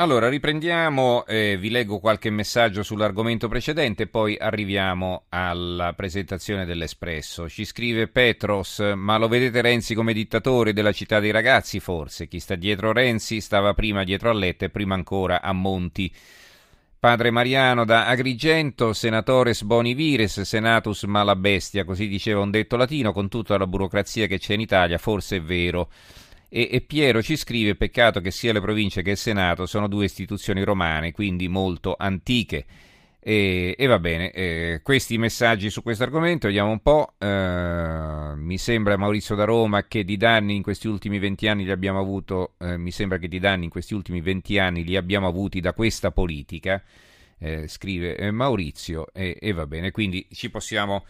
Allora, riprendiamo, eh, vi leggo qualche messaggio sull'argomento precedente, poi arriviamo alla presentazione dell'Espresso. Ci scrive Petros, ma lo vedete Renzi come dittatore della città dei ragazzi forse? Chi sta dietro Renzi stava prima dietro a Letta e prima ancora a Monti. Padre Mariano da Agrigento, senatores boni vires, senatus mala bestia, così diceva un detto latino, con tutta la burocrazia che c'è in Italia, forse è vero. E, e, Piero ci scrive: Peccato che sia le province che il Senato sono due istituzioni romane, quindi molto antiche. E, e va bene, eh, questi messaggi su questo argomento, vediamo un po'. Eh, mi sembra Maurizio da Roma che di danni in questi ultimi 20 anni li abbiamo avuto, eh, mi sembra che di danni in questi ultimi 20 anni li abbiamo avuti da questa politica, eh, scrive eh, Maurizio, e, e va bene, quindi ci possiamo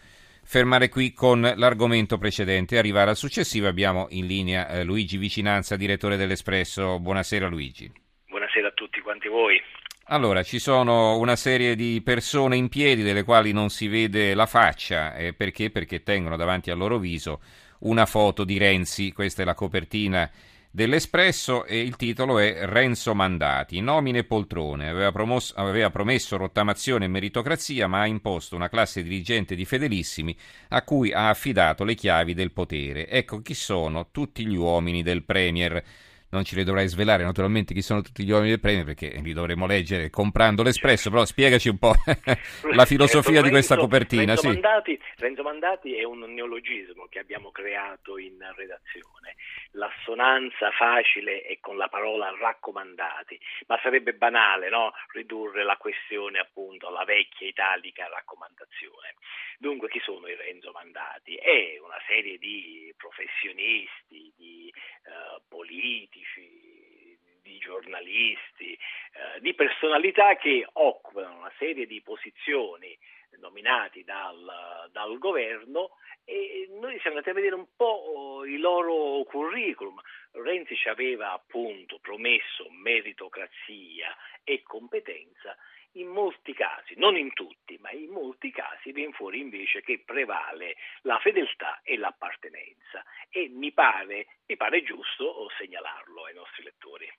fermare qui con l'argomento precedente e arrivare al successivo. Abbiamo in linea eh, Luigi Vicinanza, direttore dell'Espresso. Buonasera Luigi. Buonasera a tutti quanti voi. Allora, ci sono una serie di persone in piedi delle quali non si vede la faccia, eh, perché? Perché tengono davanti al loro viso una foto di Renzi, questa è la copertina dell'Espresso e il titolo è Renzo Mandati, nomine poltrone. Aveva, promosso, aveva, promesso rottamazione e meritocrazia, ma ha imposto una classe dirigente di fedelissimi a cui ha affidato le chiavi del potere. Ecco chi sono tutti gli uomini del Premier non ce li dovrai svelare naturalmente chi sono tutti gli uomini del premio perché li dovremo leggere comprando l'Espresso, però spiegaci un po' la filosofia di questa copertina. Renzo, sì. Mandati, Renzo Mandati è un neologismo che abbiamo creato in redazione, l'assonanza facile è con la parola raccomandati, ma sarebbe banale no? ridurre la questione appunto alla vecchia italica raccomandazione. Dunque chi sono i Renzo Mandati? È una serie di professionisti, di eh, politici, di giornalisti, eh, di personalità che occupano una serie di posizioni nominati dal, dal, governo e noi siamo andati a vedere un po' i loro curriculum. Renzi ci aveva appunto promesso meritocrazia e competenza in molti casi, non in tutti, ma in molti casi viene fuori invece che prevale la fedeltà e l'appartenenza e mi pare, mi pare giusto segnalarlo ai nostri lettori.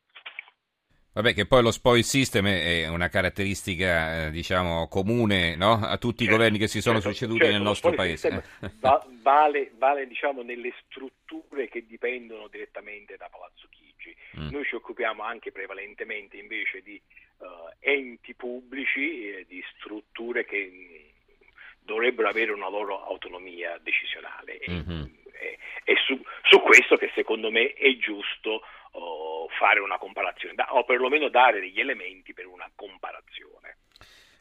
Vabbè, che poi lo spoil system è una caratteristica, eh, diciamo, comune no? a tutti certo, i governi che si sono certo, succeduti certo, nel nostro paese. Va, vale, vale diciamo, nelle strutture che dipendono direttamente da Palazzo Chigi. Mm. Noi ci occupiamo anche prevalentemente invece di uh, enti pubblici, eh, di strutture che mh, dovrebbero avere una loro autonomia decisionale. Mm-hmm. E su, su, questo che secondo me è giusto oh, fare una comparazione, da, o perlomeno dare degli elementi per una comparazione.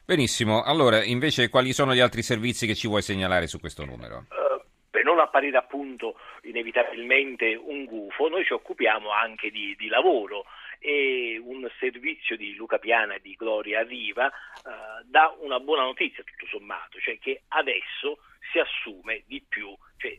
Benissimo, allora invece quali sono gli altri servizi che ci vuoi segnalare su questo numero? Uh, per non apparire appunto inevitabilmente un gufo, noi ci occupiamo anche di, di lavoro e un servizio di Luca Piana e di Gloria Riva eh, dà una buona notizia tutto sommato, cioè che adesso si assume di più, cioè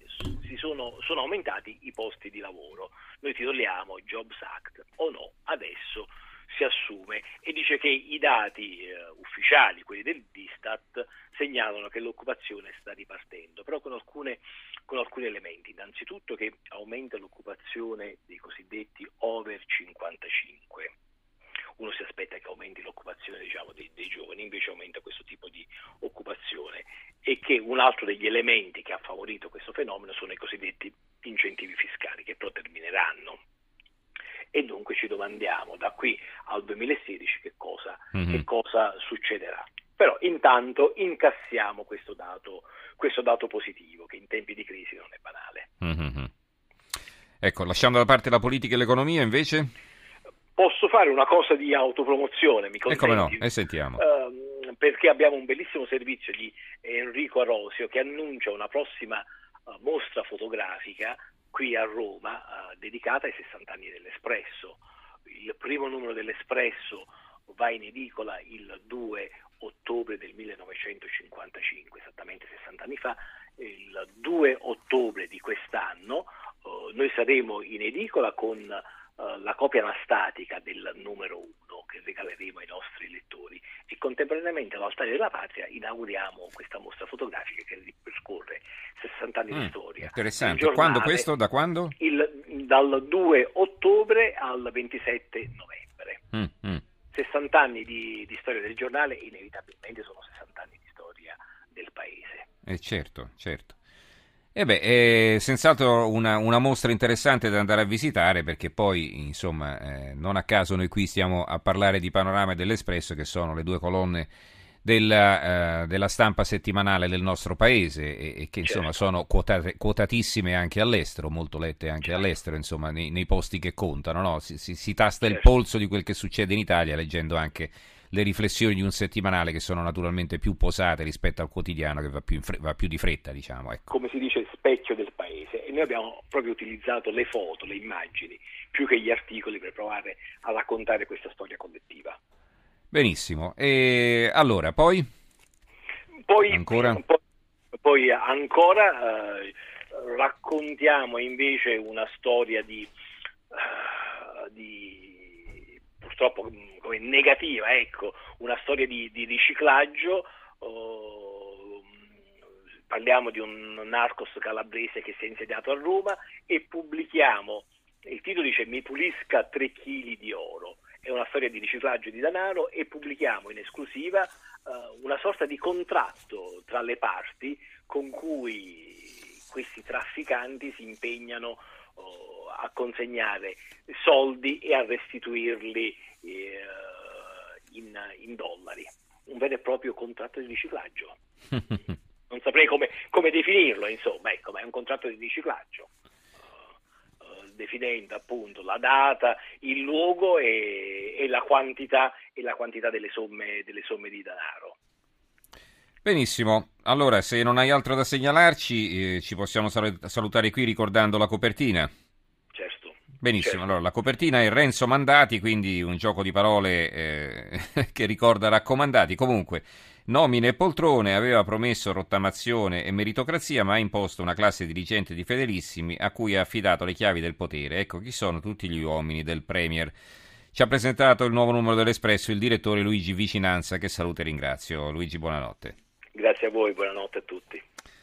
sono, sono aumentati i posti di lavoro. Noi titoliamo Jobs Act o no, adesso si assume e dice che i dati eh, ufficiali, quelli del Distat, segnalano che l'occupazione sta ripartendo, però con, alcune, con alcuni elementi. Innanzitutto che aumenta l'occupazione dei cosiddetti over 55. Uno si aspetta che aumenti l'occupazione diciamo, dei, dei giovani, invece aumenta questo tipo di occupazione e che un altro degli elementi che ha favorito questo fenomeno sono i cosiddetti incentivi fiscali che però termineranno e dunque ci domandiamo da qui al 2016 che cosa, mm-hmm. che cosa succederà. Però intanto incassiamo questo dato, questo dato, positivo che in tempi di crisi non è banale. Mm-hmm. Ecco, lasciando da parte la politica e l'economia invece? Posso fare una cosa di autopromozione, mi consenti? E come no, e sentiamo. Uh, perché abbiamo un bellissimo servizio di Enrico Arosio che annuncia una prossima uh, mostra fotografica qui a Roma uh, dedicata ai 60 anni dell'Espresso. Il primo numero dell'Espresso va in edicola il 2 ottobre del 1955, esattamente 60 anni fa, il 2 ottobre di quest'anno, eh, noi saremo in edicola con la copia anastatica del numero 1 che regaleremo ai nostri lettori e contemporaneamente all'Altare della Patria inauguriamo questa mostra fotografica che ripercorre 60 anni Mm, di storia. interessante. Giornale- Quando questo? Da quando? il- dal 2 ottobre al 27 novembre. Mm, mm. 60 anni di, di storia del giornale inevitabilmente sono 60 anni di storia del paese. Eh, certo, certo. E beh, è senz'altro una, una mostra interessante da andare a visitare perché poi, insomma, eh, non a caso noi qui stiamo a parlare di Panorama e dell'Espresso, che sono le due colonne della, eh, della stampa settimanale del nostro paese e, e che insomma Certo. sono quotate- quotatissime anche all'estero, molto lette anche all'estero, insomma, nei, nei posti che contano, no? si, si- si tasta il Certo. polso di quel che succede in Italia leggendo anche le riflessioni di un settimanale che sono naturalmente più posate rispetto al quotidiano che va più, fre- va più di fretta, diciamo. Ecco. Come si dice, specchio del paese. E noi abbiamo proprio utilizzato le foto, le immagini, più che gli articoli per provare a raccontare questa storia collettiva. Benissimo. E allora, poi? Poi Ancora? poi, poi ancora eh, raccontiamo invece una storia di, eh, di- purtroppo mh, come negativa, ecco, una storia di, di riciclaggio. oh, mh, parliamo di un narcos calabrese che si è insediato a Roma e pubblichiamo, il titolo dice Mi pulisca 3 kg di oro è una storia di riciclaggio di denaro e pubblichiamo in esclusiva eh, una sorta di contratto tra le parti con cui questi trafficanti si impegnano oh, a consegnare soldi e a restituirli eh, in, in dollari. Un vero e proprio contratto di riciclaggio. Non saprei come, come definirlo, insomma, ecco, ma è un contratto di riciclaggio eh, definendo appunto la data, il luogo e, e la quantità, e la quantità delle, somme, delle somme di denaro. Benissimo, allora se non hai altro da segnalarci eh, ci possiamo sal- salutare qui ricordando la copertina. Certo. Benissimo, Certo. allora la copertina è Renzo Mandati, quindi un gioco di parole eh, che ricorda raccomandati. Comunque, nomine e poltrone, aveva promesso rottamazione e meritocrazia, ma ha imposto una classe dirigente di fedelissimi a cui ha affidato le chiavi del potere. Ecco chi sono tutti gli uomini del Premier. Ci ha presentato il nuovo numero dell'Espresso il direttore Luigi Vicinanza, che saluto e ringrazio. Luigi, buonanotte. Grazie a voi, buonanotte a tutti.